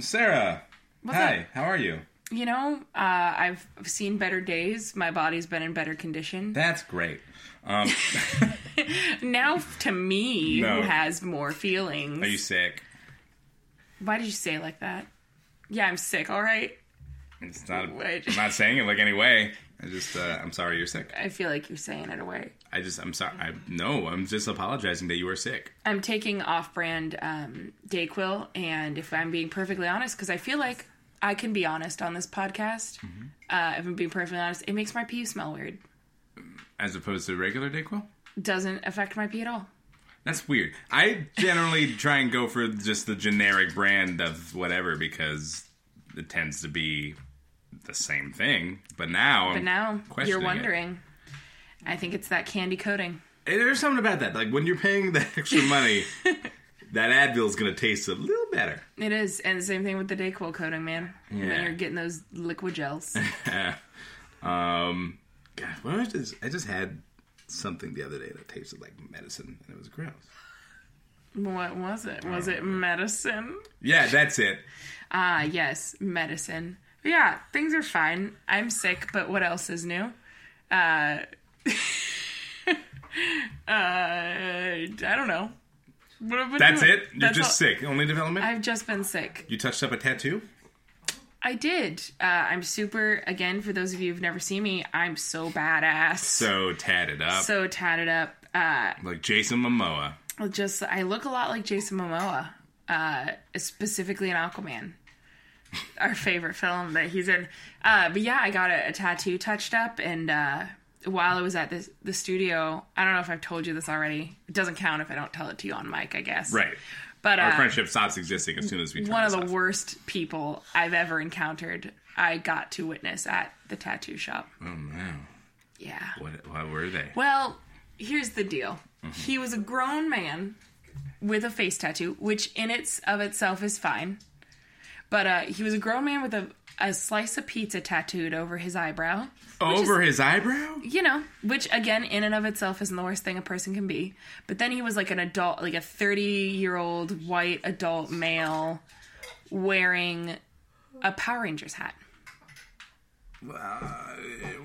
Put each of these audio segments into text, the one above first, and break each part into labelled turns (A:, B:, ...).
A: Sarah.
B: What's
A: hi,
B: up?
A: how are you?
B: You know, uh, I've seen better days. My body's been in better condition.
A: That's great. Um,
B: Now, to me,
A: No.
B: who has more feelings.
A: are you sick?
B: Why did you say it like that? Yeah, I'm sick. All right.
A: It's not. I'm not saying it like any way. I just. Uh, I'm sorry you're sick.
B: I feel like you're saying it away.
A: I just. I'm sorry. I no. I'm just apologizing that you were sick.
B: I'm taking off-brand um, Dayquil, and if I'm being perfectly honest, because I feel like I can be honest on this podcast.
A: Mm-hmm.
B: Uh, if I'm being perfectly honest, it makes my pee smell weird.
A: As opposed to regular Dayquil.
B: Doesn't affect my pee at all.
A: That's weird. I generally try and go for just the generic brand of whatever because it tends to be the same thing. But now,
B: But now you're
A: it.
B: I think it's that candy coating.
A: Hey, There's something about that. Like when you're paying the extra money, that Advil is gonna taste a little better.
B: It is, and the same thing with the Dayquil coating, man.
A: Yeah.
B: then you're getting those liquid gels.
A: um, God, what was this? I just had something the other day that tasted like medicine, and it was gross.
B: what was it? Was it medicine?
A: Yeah, that's it.
B: Ah, yes, medicine. Yeah, things are fine. I'm sick, but what else is new? Uh, uh, I don't know. What have I been
A: That's
B: doing?
A: it. You're
B: That's
A: just
B: all-
A: sick. Only development.
B: I've just been sick.
A: you touched up a tattoo.
B: I did. Uh, I'm super. Again, for those of you who've never seen me, I'm so badass.
A: So tatted up,
B: so tatted up. Uh,
A: like Jason Momoa.
B: just I look a lot like Jason Momoa, uh, specifically in Aquaman, our favorite film that he's in. Uh, but yeah, I got a, a tattoo touched up, and uh, while I was at the the studio, I don't know if I've told you this already. It doesn't count if I don't tell it to you on mic, I guess.
A: Right.
B: But
A: Our
B: uh,
A: friendship stops existing as soon as we
B: one of the
A: off.
B: worst people I've ever encountered. I got to witness at the tattoo shop.
A: Oh no.
B: Yeah.
A: What? What were they?
B: Well, here's the deal. He was a grown man with a face tattoo, which in its of itself is fine. But uh, he was a grown man with a, a slice of pizza tattooed over his eyebrow.
A: Over his eyebrow?
B: You know, which again, in and of itself, isn't the worst thing a person can be. But then he was like an adult, like a 30 year old white adult male wearing a Power Rangers hat.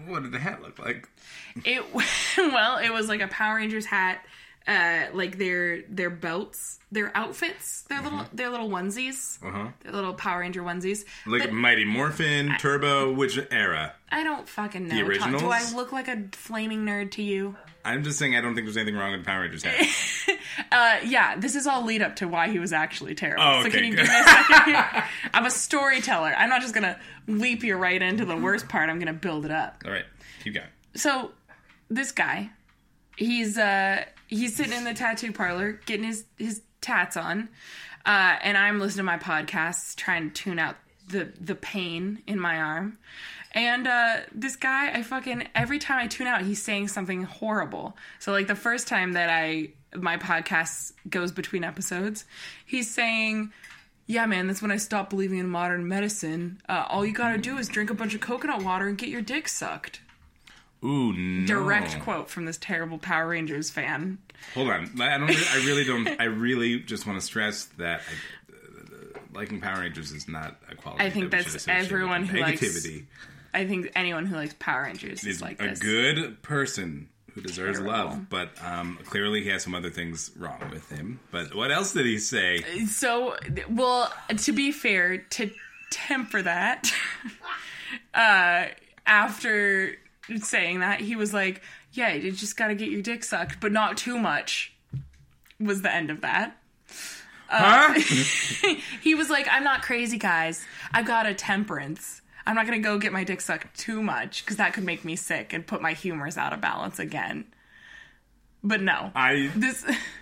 A: What did the hat look like?
B: It well, it was like a Power Rangers hat, uh, like their their belts, their outfits, their little their little onesies,
A: Uh-huh.
B: their little Power Ranger onesies.
A: Like
B: But
A: Mighty Morphin, Turbo, which era?
B: I don't fucking know.
A: The originals?
B: Do I look like a flaming nerd to you?
A: I'm just saying I don't think there's anything wrong with Power Rangers hat.
B: Uh, yeah, this is all lead up to why he was actually terrible.
A: Oh,
B: So
A: okay,
B: can you
A: good.
B: give me a second? I'm a storyteller. I'm not just gonna leap you right into the worst part. I'm gonna build it up.
A: All right, keep going.
B: so this guy he's uh he's sitting in the tattoo parlor getting his his tats on uh and i'm listening to my podcasts trying to tune out the the pain in my arm. And uh this guy i fucking every time i tune out he's saying something horrible. So like the first time that i my podcast goes between episodes he's saying yeah, man, that's when I stopped believing in modern medicine. Uh, all you gotta do is drink a bunch of coconut water and get your dick sucked
A: Ooh, no.
B: direct quote from this terrible Power Rangers fan.
A: Hold on. I don't. I really don't. I really just want to stress that I, uh, liking Power Rangers is not a quality.
B: I think
A: that
B: that's
A: should associate with
B: everyone who likes- I think anyone who likes Power Rangers is
A: is
B: like
A: a
B: this.
A: good person who deserves
B: Terrible.
A: love, but um, clearly he has some other things wrong with him. But what else did he say?
B: So, well, to be fair, to temper that, uh, after saying that, he was like, "Yeah, you just got to get your dick sucked, but not too much." Was the end of that.
A: Uh, huh?
B: He was like, "I'm not crazy, guys. I've got a temperance." I'm not gonna go get my dick sucked too much because that could make me sick and put my humors out of balance again. But no,
A: I
B: this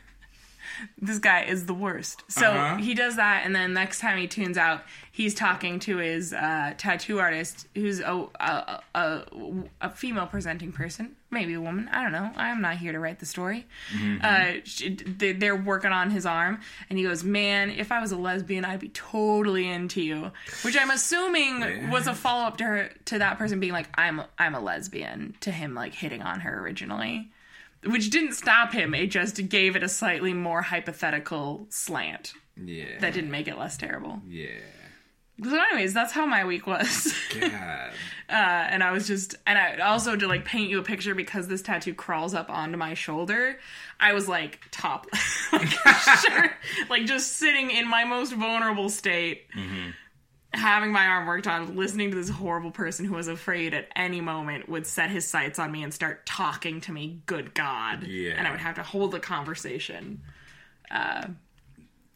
B: this guy is the worst. So
A: Uh-huh.
B: he does that, and then next time he tunes out, he's talking to his uh, tattoo artist, who's a, a a a female presenting person, maybe a woman. I don't know. I'm not here to write the story. Uh, she, they, they're working on his arm, and he goes, "Man, if I was a lesbian, I'd be totally into you." Which I'm assuming was a follow up to her to that person being like, "I'm I'm a lesbian," to him like hitting on her originally which didn't stop him. It just gave it a slightly more hypothetical slant
A: yeah
B: that didn't make it less terrible.
A: yeah.
B: So, anyways, that's how my week was.
A: God.
B: uh, and I was just, and I also to like paint you a picture because this tattoo crawls up onto my shoulder. I was like top, like, sure, like just sitting in my most vulnerable state, having my arm worked on, listening to this horrible person who was afraid at any moment would set his sights on me and start talking to me. Good God!
A: Yeah.
B: and I would have to hold a conversation. Uh,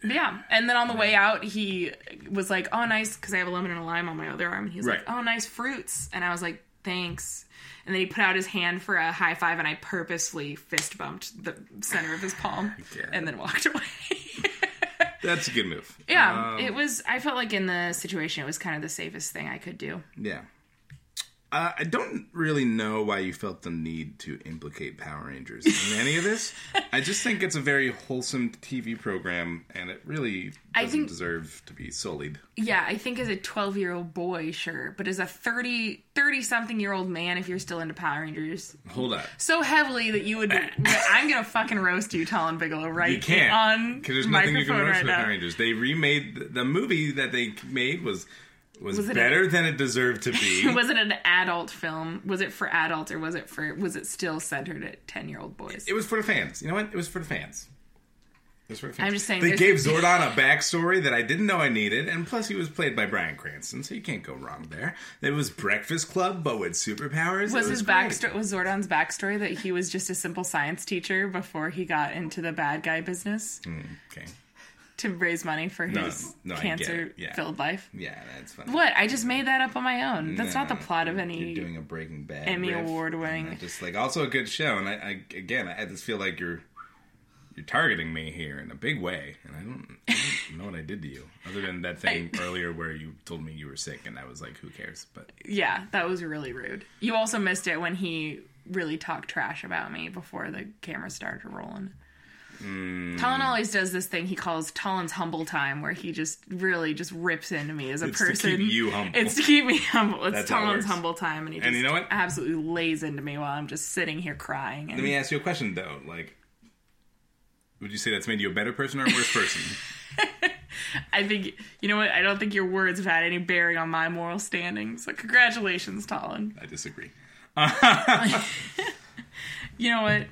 B: yeah, and then on the way out, he was like, "Oh, nice," because I have a lemon and a lime on my other arm. And he was like, "Oh, nice fruits," and I was like, "Thanks." And then he put out his hand for a high five, and I purposely fist bumped the center of his palm,
A: Yeah.
B: and then walked away.
A: That's a good move.
B: yeah,
A: Um,
B: it was. I felt like in the situation, it was kind of the safest thing I could do.
A: Yeah. Uh, I don't really know why you felt the need to implicate Power Rangers in any of this. I just think it's a very wholesome TV program, and it really
B: I
A: doesn't
B: think-
A: deserve to be sullied.
B: Yeah, I think as a 12 year old boy, sure, but as a 30 30 something year old man, if you're still into Power Rangers,
A: Hold up.
B: so heavily that you would. I'm gonna fucking roast you, Talon Bigelow, right
A: You can't
B: on
A: because there's nothing you can roast
B: right.
A: Power Rangers. They remade the- the movie that they made was was,
B: Was it
A: better than it deserved to be.
B: Was it an adult film? Was it for adults or was it for? Was it still centered at 10 year old boys?
A: it was for the fans. You know what? It was for the fans. It was for the fans.
B: I'm just saying
A: they gave Zordon a backstory that I didn't know I needed, and plus he was played by Bryan Cranston, so you can't go wrong there. It was Breakfast Club, but with superpowers.
B: was
A: It
B: his
A: great.
B: backstory? Was Zordon's backstory that he was just a simple science teacher before he got into the bad guy business mm,
A: Okay.
B: To raise money for his
A: no, I get it,
B: cancer-filled life?
A: Yeah, that's funny.
B: What? I just made that up on my own. That's not the plot of any.
A: You're doing a Breaking Bad
B: Emmy award-winning-
A: Just like also a good show, and I, I again, I just feel like you're you're targeting me here in a big way, and I don't, I don't know what I did to you, other than that thing earlier where you told me you were sick, and I was like, who cares? But
B: Yeah, that was really rude. You also missed it when he really talked trash about me before the camera started rolling.
A: Mm.
B: Talon always does this thing he calls Talon's humble time, where he just really just rips into me as a
A: It's to
B: person.
A: keep you humble.
B: It's to keep me humble. It's
A: That's it
B: Talon's humble time, and he just
A: And you know what?
B: absolutely lays into me while I'm just sitting here crying. And
A: let me ask you a question though, like. Would you say that's made you a better person or a worse person?
B: I think you know what? I don't think your words have had any bearing on my moral standing. So congratulations, Talon.
A: I disagree.
B: You know what?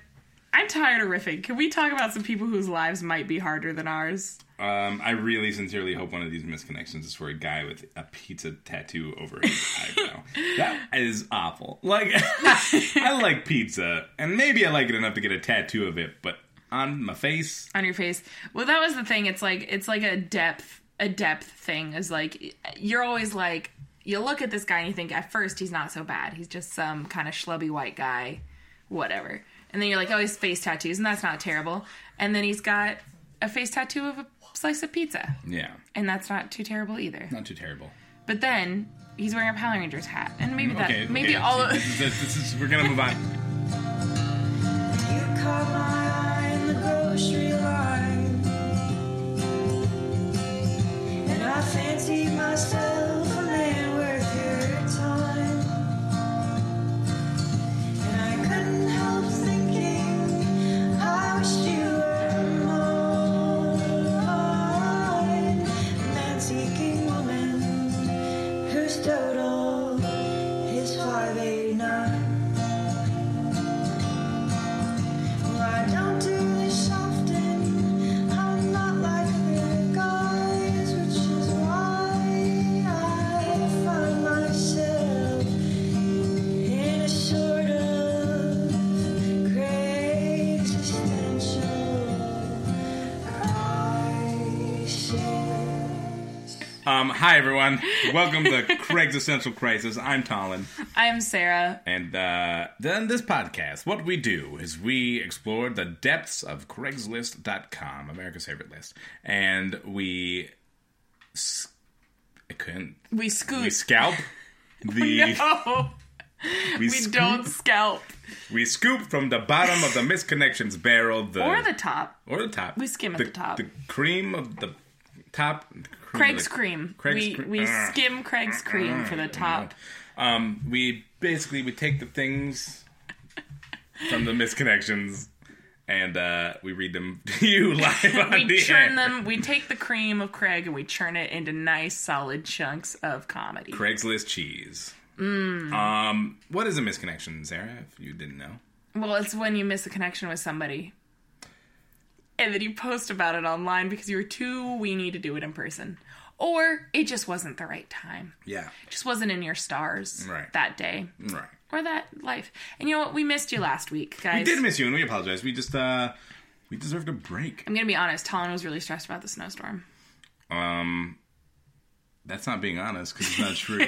B: I'm tired of riffing. Can we talk about some people whose lives might be harder than ours?
A: Um, I really sincerely hope one of these misconnections is for a guy with a pizza tattoo over his eyebrow. That is awful. Like, I like pizza, and maybe I like it enough to get a tattoo of it, but on my face,
B: on your face. Well, that was the thing. It's like it's like a depth a depth thing. Is like you're always like you look at this guy and you think at first he's not so bad. He's just some kind of schlubby white guy, whatever. And then you're like, oh, he's face tattoos, and that's not terrible. And then he's got a face tattoo of a slice of pizza,
A: yeah,
B: and that's not too terrible either.
A: not too terrible.
B: But then he's wearing a Power Rangers hat, and maybe mm, that
A: Okay,
B: maybe
A: okay.
B: all of
A: this, is, this is we're gonna move on. Um, hi everyone, welcome to Craig's Essential Crisis. I'm Talon.
B: I am Sarah.
A: And uh, then this podcast, what we do is we explore the depths of Craigslist.com, America's favorite list, and we. s- I couldn't.
B: We scoot.
A: We scalp the.
B: no,
A: we
B: we
A: scoop,
B: don't scalp
A: We scoop from the bottom of the misconnections barrel, the
B: or the top.
A: or the top.
B: We skim at the top.
A: The cream of the top. cream
B: Craig's
A: the-
B: cream.
A: Craig's
B: we
A: cre-
B: we
A: Ugh.
B: skim Craig's cream for the top.
A: Um, we basically we take the things from the misconnections and uh, we read them to you live on
B: we
A: the
B: churn
A: air.
B: them. We take the cream of Craig and we churn it into nice, solid chunks of comedy.
A: Craigslist cheese.
B: Mm.
A: Um, what is a misconnection, Sarah? If you didn't know,
B: Well, it's when you miss a connection with somebody, and then you post about it online because you were too weenie to do it in person, or it just wasn't the right time.
A: yeah,
B: It just wasn't in your stars
A: Right.
B: that day
A: right.
B: or that life. And you know what? We missed you last week, guys.
A: We did miss you, and we apologize. We just uh, we deserved a break.
B: I'm gonna be honest. Talon was really stressed about the snowstorm.
A: Um, that's not being honest because it's not true.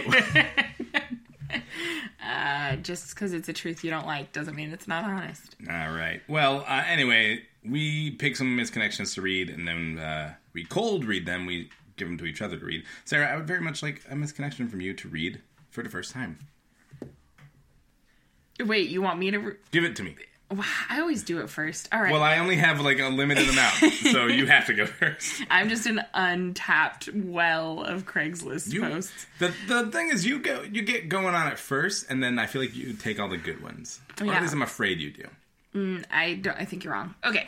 B: Uh, just because it's a truth you don't like doesn't mean it's not honest.
A: All right. Well, uh, anyway, we pick some misconnections to read, and then uh, we cold read them. We give them to each other to read. Sarah, I would very much like a misconnection from you to read for the first time.
B: Wait, you want me to? Re-
A: Give it to me.
B: I always do it first. All right.
A: Well, I only have like a limited amount, so you have to go first.
B: I'm just an untapped well of Craigslist
A: You,
B: posts.
A: the the thing is, you go you get going on it first, and then I feel like you take all the good ones. Or
B: Yeah.
A: at least I'm afraid you do.
B: Mm, I don't. I think you're wrong. Okay,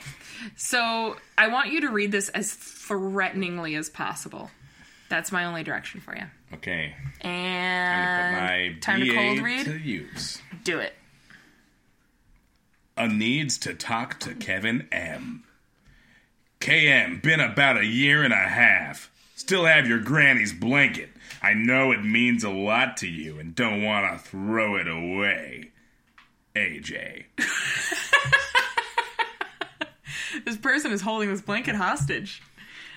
B: so I want you to read this as threateningly as possible. That's my only direction for you.
A: Okay.
B: And
A: gonna put my
B: time to cold read.
A: to use.
B: Do it.
A: A needs to talk to Kevin M. KM, been about a year and a half. Still have your granny's blanket. I know it means a lot to you and don't want to throw it away. AJ.
B: This person is holding this blanket hostage.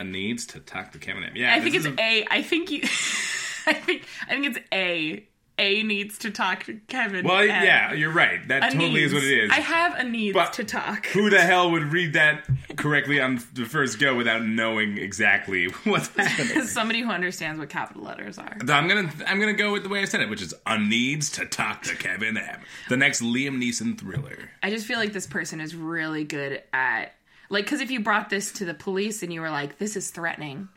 A: A needs to talk to Kevin M. Yeah,
B: I think it's
A: is
B: a. I think you. I think. I think it's a. A needs to talk to Kevin.
A: Well, yeah, you're right. That
B: A
A: totally is what it is.
B: I have a needs
A: But
B: to talk.
A: Who the hell would read that correctly on the first go without knowing exactly what's happening?
B: Is somebody who understands what capital letters are.
A: I'm gonna I'm gonna go with the way I said it, which is a needs to talk to Kevin M. The next Liam Neeson thriller.
B: I just feel like this person is really good at like because if you brought this to the police and you were like, "This is threatening,"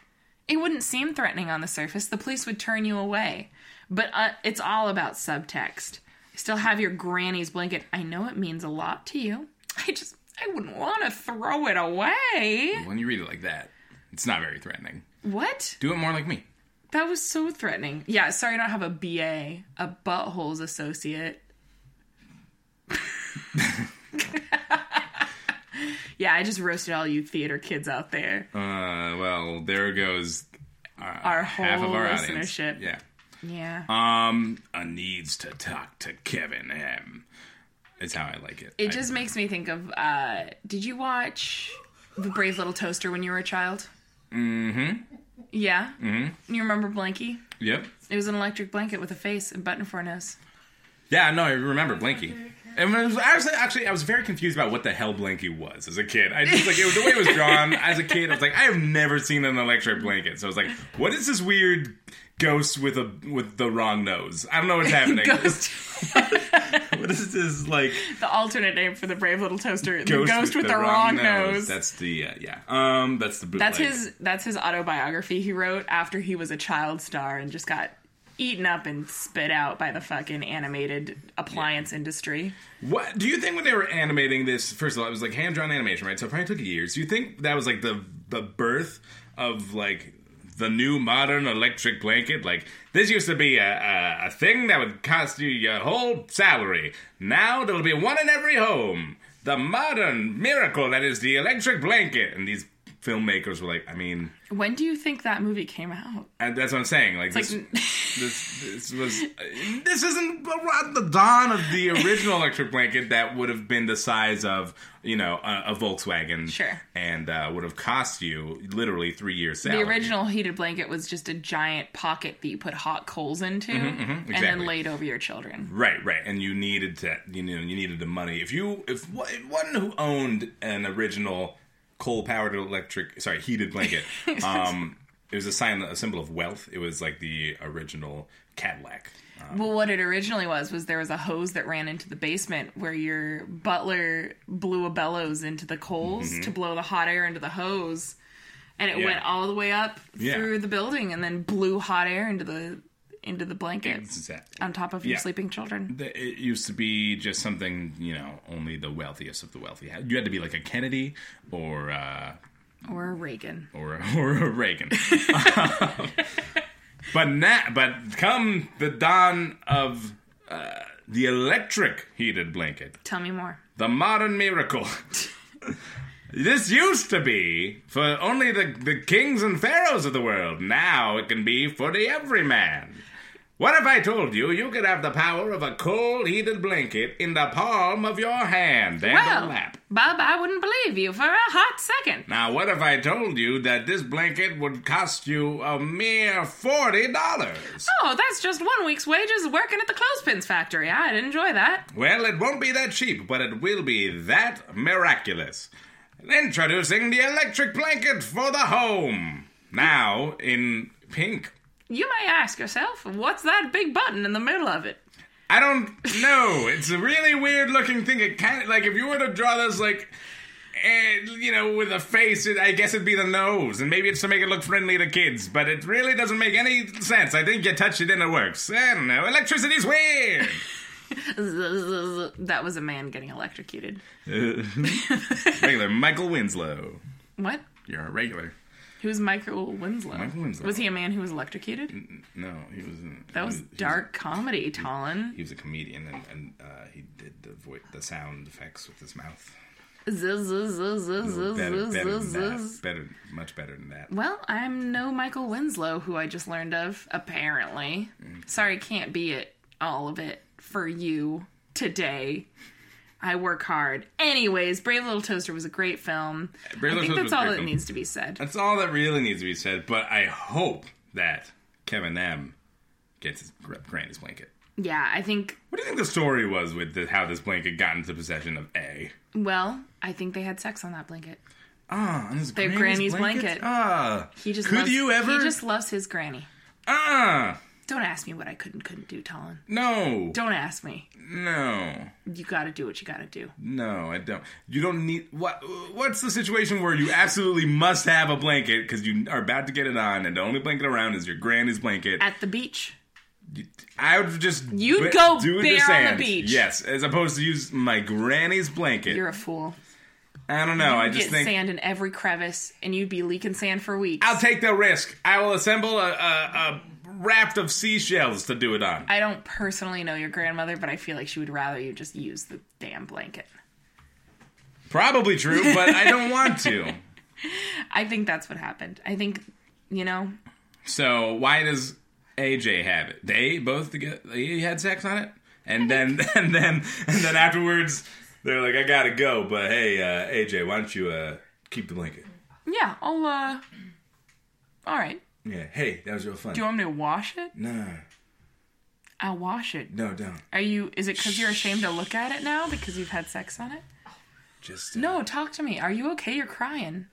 B: it wouldn't seem threatening on the surface. The police would turn you away. But uh, it's all about subtext. You still have your granny's blanket. I know it means a lot to you. I just I wouldn't want to throw it away.
A: When you read it like that, it's not very threatening.
B: What?
A: Do it more like me.
B: That was so threatening. Yeah, sorry I don't have a BA, a buttholes associate. yeah, I just roasted all you theater kids out there.
A: Uh, well, there goes uh,
B: Our
A: half of
B: whole
A: our audience.
B: listenership.
A: Yeah.
B: Yeah.
A: Um, a needs to talk to Kevin M. Is how I like it.
B: It
A: I-
B: just makes me think of uh did you watch The Brave Little Toaster when you were a child? Mm-hmm. Yeah? Mm-hmm. You remember Blanky?
A: Yep.
B: It was an electric blanket with a face and button for a nose.
A: Yeah, no, I remember Blinky. And I was actually I was very confused about what the hell Blinky was as a kid. I just like it, the way it was drawn as a kid. I was like, I have never seen an electric blanket. So I was like, what is this weird ghost with a with the wrong nose? I don't know what's happening.
B: Ghost.
A: what is this like
B: the alternate name for the Brave Little Toaster. the
A: ghost,
B: ghost with, the, wrong, nose.
A: That's the uh, yeah. Um, that's the bootleg.
B: That's his that's his autobiography he wrote after he was a child star and just got eaten up and spit out by the fucking animated appliance industry.
A: What do you think when they were animating this? First of all, it was like hand drawn animation, right? So it probably took years. Do you think that was like the the birth of like the new modern electric blanket? Like this used to be a, a, a thing that would cost you your whole salary. Now there will be one in every home. The modern miracle that is the electric blanket. And these filmmakers were like, I mean,
B: When do you think that movie came out?
A: and that's what I'm saying. Like this,
B: like-
A: this, this was this isn't around the dawn of the original electric blanket that would have been the size of you know a, a Volkswagen,
B: Sure.
A: and uh, would have cost you literally three years Salary.
B: The original heated blanket was just a giant pocket that you put hot coals into and then laid over your children.
A: Right, right, and you needed to, you know, you needed the money. If you, if one who owned an original coal-powered electric, sorry, heated blanket, um, it was a sign, a symbol of wealth. It was like the original Cadillac. Uh,
B: Well, what it originally was was there was a hose that ran into the basement where your butler blew a bellows into the coals to blow the hot air into the hose, and it
A: Mm-hmm. Yeah.
B: went all the way up
A: Yeah.
B: through the building and then blew hot air into the into the blanket
A: Exactly.
B: on top of your
A: Yeah.
B: sleeping children.
A: It used to be just something, you know, only the wealthiest of the wealthy had. You had to be like a Kennedy or uh,
B: Or a Reagan.
A: or or a Reagan. but now, but come the dawn of uh, the electric heated blanket,
B: Tell me more.
A: the modern miracle. this used to be for only the, the kings and pharaohs of the world. Now it can be for the everyman. What if I told you you could have the power of a cold heated blanket in the palm of your hand and
B: Well,
A: lap?
B: Bob, I wouldn't believe you for a hot second.
A: Now, what if I told you that this blanket would cost you a mere forty dollars?
B: Oh, that's just one week's wages working at the clothespins factory. I'd enjoy that.
A: Well, it won't be that cheap, but it will be that miraculous. Introducing the electric blanket for the home. Now in pink.
B: You may ask yourself, what's that big button in the middle of it?
A: I don't know. It's a really weird looking thing. It kind of like if you were to draw this like. eh, you know, with a face, it, I guess it'd be the nose, and maybe it's to make it look friendly to kids, but it really doesn't make any sense. I think you touch it and it works. I don't know. Electricity's weird.
B: That was a man getting electrocuted.
A: regular Michael Winslow.
B: What?
A: You're a regular.
B: Who's Michael Winslow?
A: Michael Winslow.
B: Was he a man who was electrocuted?
A: No, he was.
B: Not That was dark comedy, Talon.
A: He was a comedian, and, and uh, he did the voice, the sound effects with his mouth.
B: Zzz, zzz, zzz,
A: Better, better than. Better, much better than that.
B: Well, I'm no Michael Winslow, who I just learned of, apparently. Sorry, can't be it, all of it, for you today. I work hard. Anyways, Brave Little Toaster was a great film.
A: Brave
B: I
A: Little
B: think
A: Toaster
B: that's all that
A: film.
B: needs to be said.
A: That's all that really needs to be said. But I hope that Kevin M gets his granny's blanket.
B: Yeah, I think,
A: What do you think the story was with the, how this blanket got into possession of A?
B: well, I think they had sex on that blanket.
A: Ah, his
B: Their granny's blanket.
A: Ah,
B: He just
A: could
B: loves,
A: you ever?
B: He just loves his granny.
A: ah,
B: Don't ask me what I could and couldn't do, Talon.
A: no,
B: Don't ask me.
A: no.
B: You gotta do what you gotta do.
A: No, I don't. You don't need what? What's the situation where you absolutely must have a blanket because you are about to get it on, and the only blanket around is your granny's blanket?
B: At the beach.
A: I would just
B: You'd
A: ba-
B: go
A: do
B: bare on the beach.
A: Yes, as opposed to use my granny's blanket.
B: You're a fool.
A: I don't know. I just
B: get
A: think
B: sand in every crevice, and you'd be leaking sand for weeks.
A: I'll take the risk. I will assemble a, a, a raft of seashells to do it on.
B: I don't personally know your grandmother, but I feel like she would rather you just use the damn blanket.
A: Probably true, but I don't want to.
B: I think that's what happened. I think, you know,
A: So why does AJ have it? They both together. They had sex on it, and then and then and then afterwards, they're like, "I gotta go," but hey, uh, AJ, why don't you uh, keep the blanket?
B: yeah, I'll, uh. Alright.
A: Yeah. Hey, that was real fun.
B: Do you want me to wash it?
A: no,
B: I'll wash it.
A: no, don't.
B: Are you, is it because you're ashamed to look at it now because you've had sex on it?
A: Just uh,
B: No, talk to me. Are you okay? You're crying.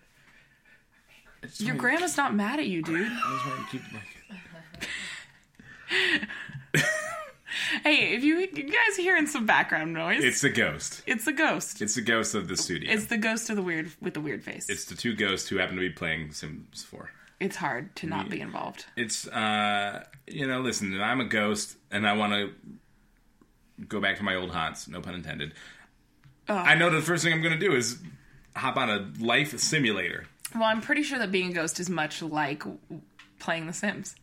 B: Your grandma's not mad at you, dude.
A: I just want to keep.
B: Hey, if you, you guys are hearing some background noise,
A: It's the ghost.
B: it's the ghost.
A: It's the ghost of the studio.
B: It's the ghost of the weird with the weird face.
A: It's the two ghosts who happen to be playing Sims 4.
B: It's hard to not be involved.
A: It's uh you know, listen, I'm a ghost and I want to go back to my old haunts, no pun intended. I know the first thing I'm going to do is hop on a life simulator.
B: Well, I'm pretty sure that being a ghost is much like w- playing The Sims.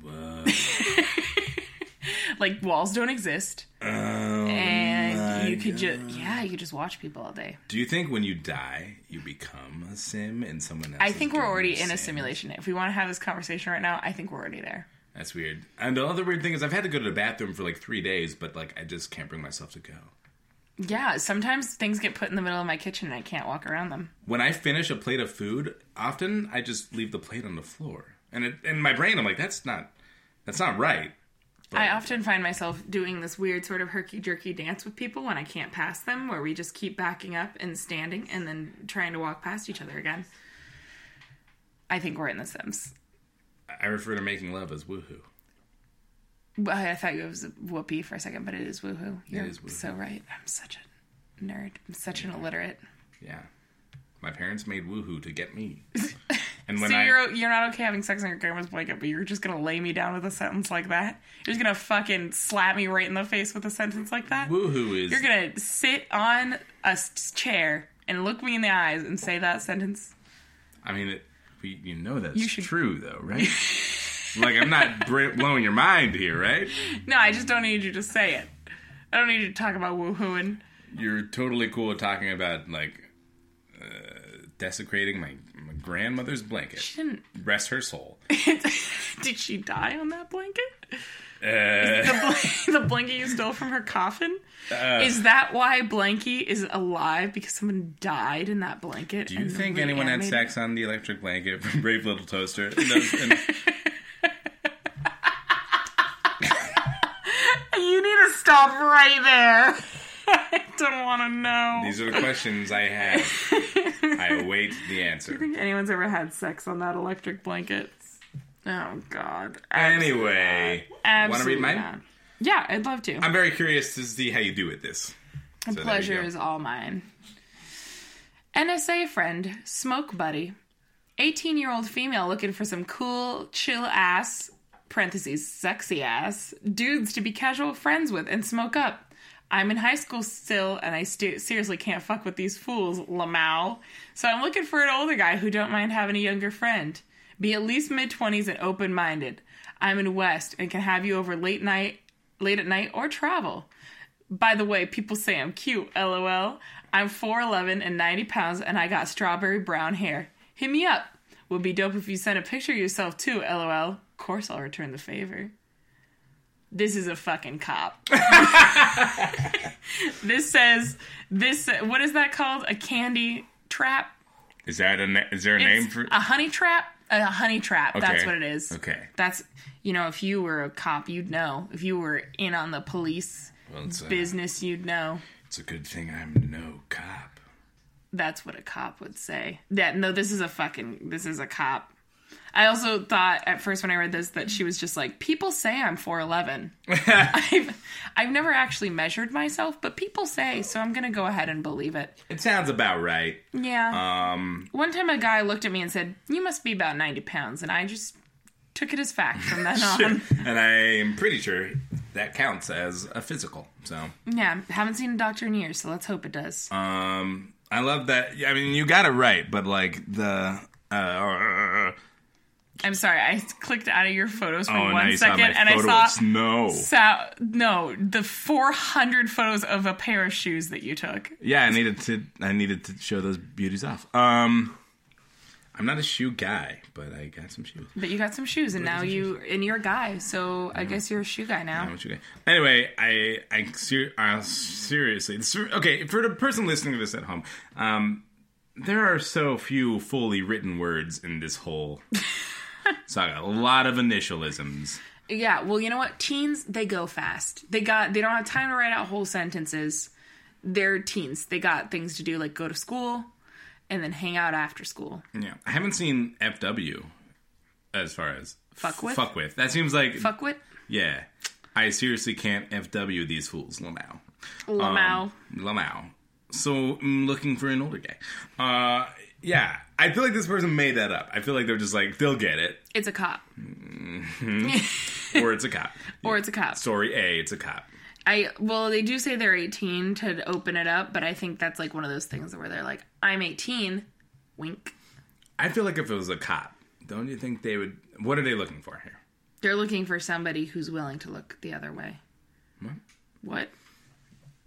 A: Whoa.
B: Like walls don't exist,
A: Oh
B: and you could just yeah, you could just watch people all day.
A: Do you think when you die, you become a sim and someone else?
B: I think we're already in a simulation. If we want to have this conversation right now, I think we're already there.
A: That's weird. And the other weird thing is I've had to go to the bathroom for like 3 days, but like I just can't bring myself to go.
B: Yeah, sometimes things get put in the middle of my kitchen and I can't walk around them.
A: When I finish a plate of food, often I just leave the plate on the floor. And it, in my brain I'm like that's not that's not right.
B: I often find myself doing this weird sort of herky jerky dance with people when I can't pass them, where we just keep backing up and standing and then trying to walk past each other again. I think we're in The Sims.
A: I refer to making love as woohoo.
B: Well, I thought it was whoopee for a second, but it is woohoo. You're
A: is woohoo.
B: so right. I'm such a nerd. I'm such an illiterate.
A: Yeah. My parents made woohoo to get me. And when
B: so
A: I
B: you're you're not okay having sex on your grandma's blanket, but you're just gonna lay me down with a sentence like that? You're just gonna fucking slap me right in the face with a sentence like that?
A: woohoo is
B: You're gonna sit on a chair and look me in the eyes and say that sentence?
A: I mean, it, you know that's
B: You should-
A: true though, right? like I'm not blowing your mind here, right?
B: No, I just don't need you to say it. I don't need you to talk about woohooing.
A: You're totally cool with talking about like uh, desecrating my grandmother's blanket.
B: She didn't.
A: Rest her soul.
B: Did she die on that blanket?
A: Uh,
B: The, bl- the blanket you stole from her coffin?
A: uh,
B: Is that why Blanky is alive? Because someone died in that blanket?
A: do you think anyone had sex on the electric blanket from Brave Little Toaster? And those- and-
B: You need to stop right there. I don't want to know.
A: these are the questions I have. I await the answer.
B: Do you think anyone's ever had sex on that electric blanket? Oh God.
A: Anyway, want to read mine?
B: not. Yeah, I'd love to.
A: I'm very curious to see how you do with this.
B: The
A: So
B: pleasure is all mine. NSA friend, smoke buddy, 18 year old female looking for some cool, chill ass, parentheses, sexy ass, dudes to be casual friends with and smoke up. I'm in high school still, and I stu- seriously can't fuck with these fools, Lamau. So I'm looking for an older guy who don't mind having a younger friend. Be at least mid 20s and open minded. I'm in West and can have you over late night, late at night, or travel. By the way, people say I'm cute, lol. I'm 4'11 and 90 pounds and I got strawberry brown hair. Hit me up. Would be dope if you sent a picture of yourself too, lol. Of course I'll return the favor. This is a fucking cop. this says this what is that called? A candy trap?
A: Is that a na- is there a name for?
B: a honey trap? A honey trap. That's what it is.
A: Okay.
B: That's you know, if you were a cop, you'd know. If you were in on the police
A: Well, a,
B: business, you'd know.
A: it's a good thing I'm no cop.
B: That's what a cop would say. Yeah, no, this is a fucking this is a cop. I also thought at first when I read this that she was just like, people say I'm 4'11. I've, I've never actually measured myself, but people say, so I'm going to go ahead and believe it.
A: It sounds about right.
B: Yeah.
A: Um,
B: One time a guy looked at me and said, You must be about 90 pounds. And I just took it as fact from then on.
A: and I'm pretty sure that counts as a physical. So,
B: Yeah, haven't seen a doctor in years, so let's hope it does.
A: um, I love that. I mean, you got it right, but like the. Uh,
B: I'm sorry, I clicked out of your photos for
A: oh,
B: one
A: saw
B: second and I saw. Sa- no, the 400 photos of a pair of shoes that you took.
A: Yeah, I needed to. I needed to show those beauties off. Um, I'm not a shoe guy, but I got some shoes.
B: But you got some shoes, and now you and you're a guy, so I guess you're a shoe guy now.
A: I'm a shoe guy. Anyway, I I ser- uh, seriously okay for the person listening to this at home. Um, there are so few fully written words in this whole saga. A lot of initialisms.
B: Yeah, well, you know what? Teens they go fast. They got they don't have time to write out whole sentences. They're teens. They got things to do like go to school and then hang out after school.
A: Yeah, I haven't seen FW as far as
B: Fuck with?
A: Fuck with. That seems like
B: Fuck with
A: yeah. I seriously can't FW these fools, Lamau.
B: Lamau.
A: Um, Lamau. So I'm looking for an older guy. Uh, yeah, I feel like this person made that up. I feel like they're just like they'll get it,
B: it's a cop, mm-hmm.
A: or it's a cop.
B: or it's a cop.
A: Story A, it's a cop.
B: I well, they do say they're 18 to open it up, but I think that's like one of those things where they're like, "I'm 18," wink.
A: I feel like if it was a cop, don't you think they would? What are they looking for here?
B: They're looking for somebody who's willing to look the other way.
A: What?
B: What?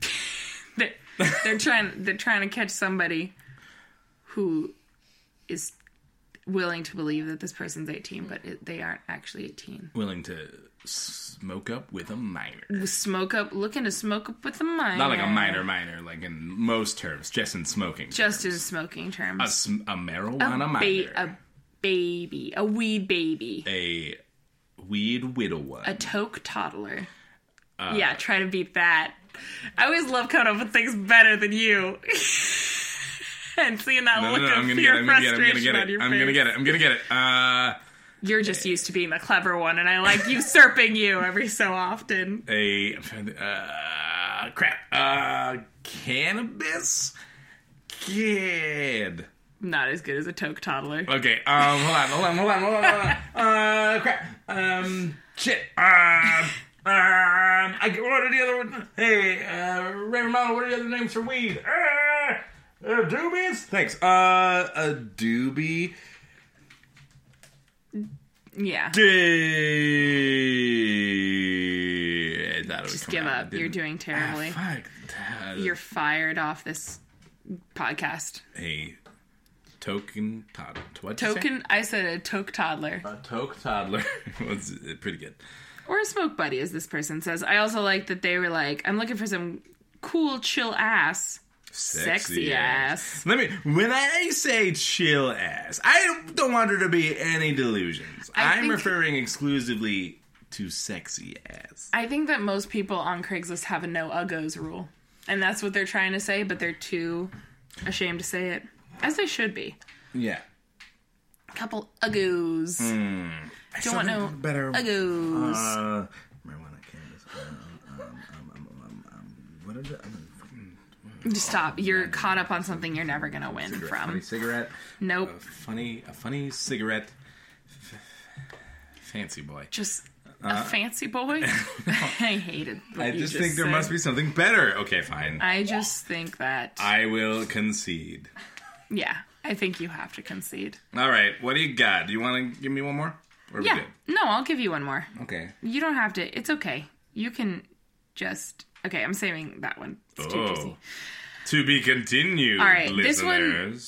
B: they're, they're trying. They're trying to catch somebody who is willing to believe that this person's 18, but it, they aren't actually 18.
A: Willing to smoke up with a minor.
B: Smoke up, looking to smoke up with a minor.
A: Not like a minor, minor, like in most terms, just in smoking.
B: Just in
A: terms.
B: smoking
A: a,
B: terms.
A: sm- a marijuana
B: ba-
A: minor,
B: a baby, a weed baby,
A: a weed widower.
B: a toke toddler.
A: Uh,
B: yeah, try to beat that. I always love coming up with things better than you. and seeing that
A: no,
B: look
A: no, no,
B: of
A: I'm gonna
B: pure
A: get it. I'm gonna get it. I'm gonna
B: frustration on
A: it.
B: your
A: I'm gonna get it. I'm gonna get it. Uh,
B: You're just used to being the clever one, and I like usurping you every so often.
A: a uh, crap. Uh, cannabis kid.
B: not as good as a toke toddler.
A: Okay, um, hold on, hold on, hold on, hold on, hold on. Uh, crap. Um, shit. Um, um, I, what are the other ones? Hey, uh, Raymond what are the other names for weed? Uh, uh, doobies? Thanks. Uh, a doobie.
B: Yeah.
A: D-
B: Just give up. You're doing terribly.
A: Ah, fuck. that.
B: You're fired off this podcast.
A: a token toddler. What?
B: Token, I said a toke toddler.
A: A toke toddler was pretty good.
B: Or a smoke buddy, as this person says. I also like that they were like, I'm looking for some cool, chill ass. Sexy ass.
A: Let me. When I say chill ass, I don't want there to be any delusions.
B: I
A: I'm
B: think-
A: referring exclusively to sexy ass.
B: I think that most people on Craigslist have a no uggos rule. And that's what they're trying to say, but they're too ashamed to say it. As they should be.
A: Yeah.
B: couple uggos. I don't want no
A: better.
B: uggos.
A: Uh, marijuana cannabis. Um, um, um, um, um, um, what is it?
B: Just stop. You're caught up on something you're never gonna win
A: Funny
B: from.
A: cigarette.
B: Nope.
A: A funny, a funny cigarette. Fancy boy.
B: Just a fancy boy. I hated.
A: Uh, I
B: you
A: just, think there must be something better. Okay, fine.
B: I just think that.
A: I will concede.
B: yeah, I think you have to concede.
A: All right, what do you got? Do you want to give me one more? Or
B: Yeah. No, I'll give you one more.
A: Okay.
B: You don't have to. It's okay. You can just. Okay, I'm saving that one. It's too
A: Oh.
B: juicy.
A: To be continued,
B: All right, this one-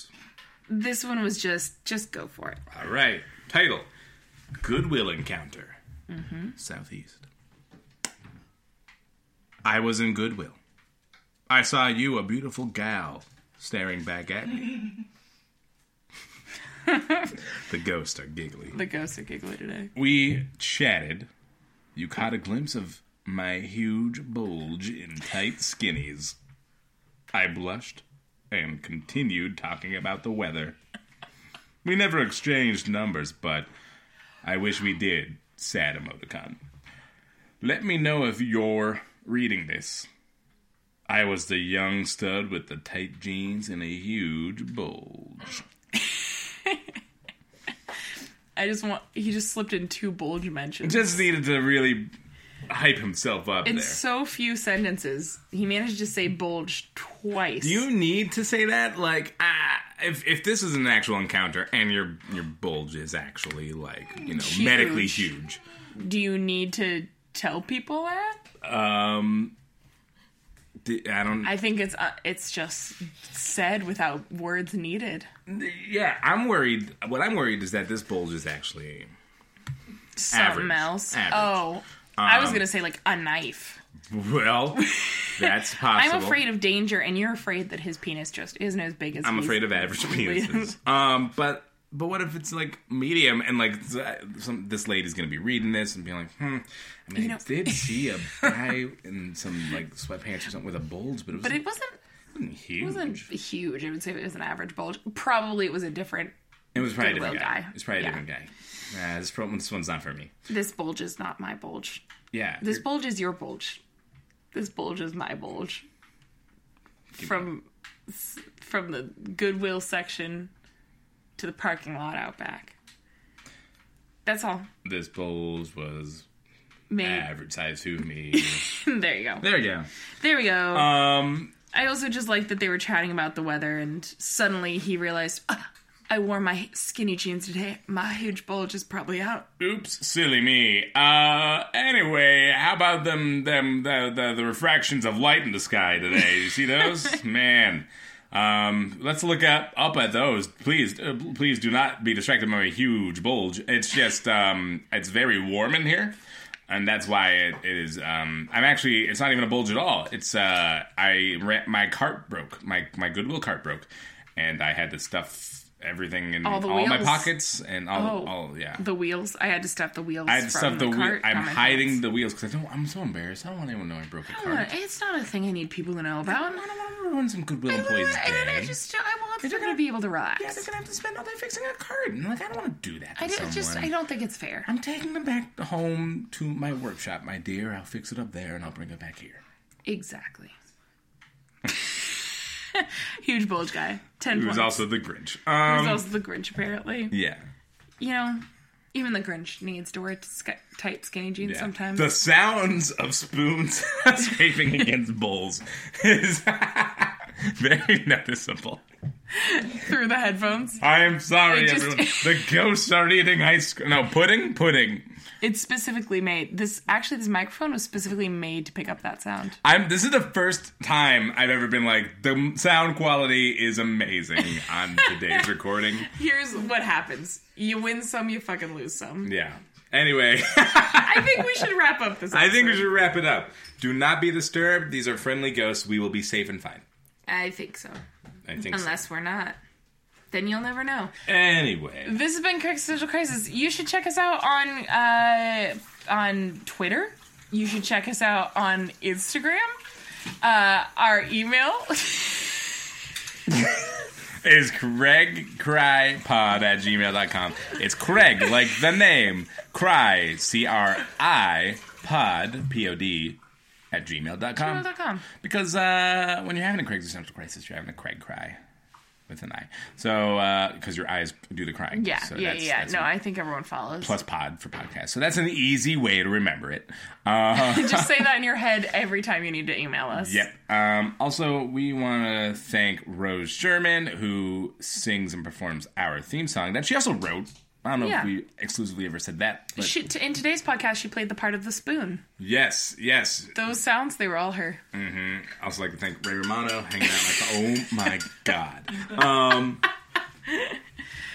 B: This one was just. Just go for it.
A: All right. Title: Goodwill Encounter.
B: Mm-hmm.
A: Southeast. I was in Goodwill. I saw you, a beautiful gal, staring back at me. the ghosts are giggling.
B: The ghosts are giggly today.
A: We chatted. You caught a glimpse of my huge bulge in tight skinnies. I blushed and continued talking about the weather. We never exchanged numbers, but I wish we did. Sad emoticon. Let me know if you're reading this. I was the young stud with the tight jeans and a huge bulge.
B: I just want. He just slipped in two bulge mentions.
A: Just needed to really hype himself up
B: in
A: there.
B: so few sentences, he managed to say bulge twice.
A: Do you need to say that? Like, ah, if if this is an actual encounter and your your bulge is actually like you know
B: Huge.
A: medically huge,
B: Do you need to tell people that?
A: um, I don't.
B: I think it's uh, it's just said without words needed.
A: yeah, I'm worried. What I'm worried is that this bulge is actually
B: Something
A: Average.
B: else.
A: Average.
B: Oh, I was
A: Um,
B: gonna say like a knife.
A: well, that's possible.
B: I'm afraid of danger, and you're afraid that his penis just isn't as big as.
A: I'm
B: he's-
A: afraid of average penises. um, but but what if it's like medium and like some this lady's gonna be reading this and being like, hmm. I mean,
B: You
A: I did see a guy in some like sweatpants or something with a bulge, but it was
B: But it wasn't
A: huge.
B: it wasn't huge. I would say it was an average bulge. Probably it was a different.
A: It was probably a
B: Goodwill
A: different guy.
B: guy.
A: It's probably a
B: Yeah.
A: different guy. Nah, this, pro- this one's not for me.
B: This bulge is not my bulge.
A: Yeah.
B: This
A: you're-
B: bulge is your bulge. This bulge is my bulge. From from the Goodwill section to the parking lot out back. That's all.
A: this bulge was average size to me.
B: there you go.
A: there you go.
B: There we go.
A: Um,
B: I also just like that they were chatting about the weather, and suddenly he realized, "Ah, I wore my skinny jeans today. My huge bulge is probably out.
A: oops, silly me. Uh, anyway, how about them, them, the, the, the refractions of light in the sky today? You see those? Man. Um, let's look up up at those. Please, uh, please do not be distracted by my huge bulge. It's just, um, it's very warm in here. and that's why it, it is. Um, I'm actually. It's not even a bulge at all. It's. Uh, I ran, my cart broke. My my Goodwill cart broke, and I had to stuff everything in
B: All
A: all, my pockets and all.
B: Oh.
A: all yeah.
B: The wheels. I had to stuff the wheels.
A: I had to stuff the, wheel.
B: cart
A: I'm hiding
B: pants.
A: the wheels because I don't. I'm so embarrassed. I don't want anyone to know I broke a cart.
B: It's not a thing I need people to know about.
A: I don't want to ruin some Goodwill employees'
B: I, I, I
A: day.
B: just I want them to be able to relax.
A: yeah, they're gonna have to spend all day fixing a cart. And like, I don't want to do that. To
B: I
A: someone.
B: just I don't think it's fair.
A: I'm taking them back home to my workshop, my dear. I'll fix it up there and I'll bring it back here.
B: Exactly. Huge bulge guy. Ten
A: Who's
B: points.
A: also the Grinch.
B: Who's was
A: um,
B: also the Grinch, apparently.
A: yeah.
B: You know, even the Grinch needs to wear sk- tight, skinny jeans
A: Yeah.
B: sometimes.
A: The sounds of spoons scraping against bowls is very noticeable.
B: through the headphones.
A: I am sorry,
B: just-
A: everyone. The ghosts are eating ice cream. No, pudding? Pudding.
B: It's specifically made. This actually, this microphone was specifically made to pick up that sound.
A: I'm. This is the first time I've ever been like the sound quality is amazing on today's recording.
B: Here's what happens: you win some, you fucking lose some.
A: Yeah. Anyway,
B: I think we should wrap up this.
A: I think we should wrap it up. Do not be disturbed. These are friendly ghosts. We will be safe and fine.
B: I think so.
A: I think. so.
B: Unless we're not, then you'll never know.
A: Anyway,
B: This has been Existential Crisis. You should check us out on uh, on Twitter. You should check us out on Instagram. Uh, our email
A: is Craig Cry Pod at gmail.com. It's Craig, like the name, Cry, C R I, Pod, P O D, at gmail.com.
B: gmail.com.
A: Because uh, when you're having a Craig's existential crisis, you're having a Craig cry with an I. So, because your eyes do the crying.
B: Yeah,
A: so
B: yeah,
A: that's-
B: yeah.
A: that's
B: No, I think everyone follows.
A: plus pod for podcast. So that's an easy way to remember it. Uh,
B: Just say that in your head every time you need to email us.
A: Yep. Um, also, we want to thank Rose Sherman, who sings and performs our theme song that she also wrote. I don't know
B: Yeah.
A: if we exclusively ever said that, but
B: She, in today's podcast, she played the part of the spoon.
A: yes, yes.
B: Those sounds, they were all her.
A: I also like to thank Ray Romano, hanging out like, oh my god. Um,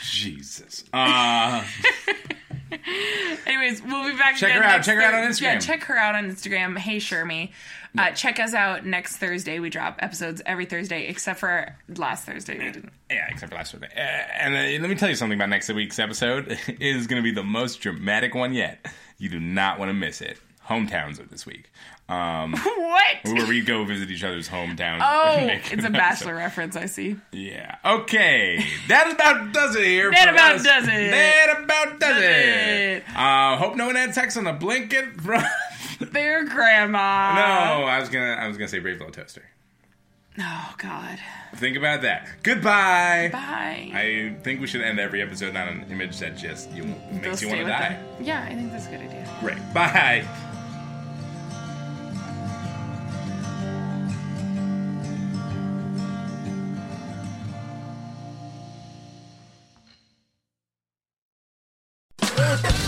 A: Jesus. Uh,
B: Anyways, we'll be back.
A: Check
B: again
A: her out. Check her out on
B: Thurs- Yeah, check her out on Instagram. Hey, Shermy. Uh, check us out next Thursday. We drop episodes every Thursday, except for last Thursday we didn't.
A: yeah, except for last Thursday. Uh, and uh, let me tell you something about next week's episode. it is going to be the most dramatic one yet. You do not want to miss it. Hometowns are this week. Um,
B: What?
A: where we go visit each other's hometowns.
B: Oh, it's a Bachelor
A: episode.
B: reference. I see.
A: Yeah. Okay. That about does it here.
B: That
A: for
B: about
A: us.
B: does it.
A: That about does,
B: Does
A: it.
B: it.
A: Uh, hope no one had sex on the blanket from.
B: Their grandma.
A: no, I was gonna. I was gonna say brave little toaster.
B: Oh God.
A: Think about that. Goodbye.
B: Bye.
A: I think we should end every episode on an image that just you
B: They'll
A: makes you want to die.
B: them. Yeah, I think that's a good idea.
A: Great. Bye.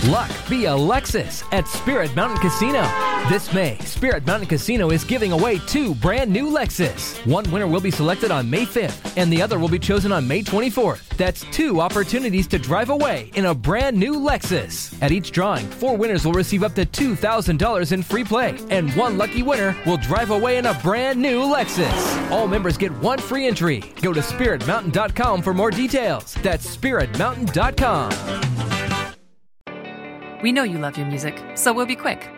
C: Luck via Lexus at Spirit Mountain Casino. This May, Spirit Mountain Casino is giving away two brand new Lexus. One winner will be selected on May 5th, and the other will be chosen on May 24th. That's two opportunities to drive away in a brand new Lexus. At each drawing, four winners will receive up to $2,000 in free play, and one lucky winner will drive away in a brand new Lexus. All members get one free entry. Go to spiritmountain.com for more details. That's spiritmountain.com.
D: We know you love your music, so we'll be quick.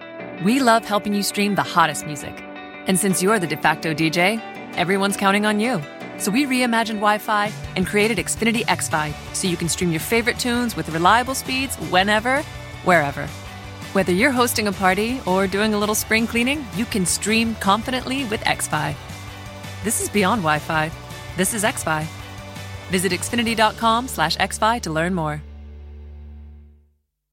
D: We love helping you stream the hottest music. And since you're the de facto DJ, everyone's counting on you. So we reimagined Wi Fi and created Xfinity XFi so you can stream your favorite tunes with reliable speeds whenever, wherever. Whether you're hosting a party or doing a little spring cleaning, you can stream confidently with XFi. This is beyond Wi Fi. This is XFi. Visit Xfinity.com slash XFi to learn more.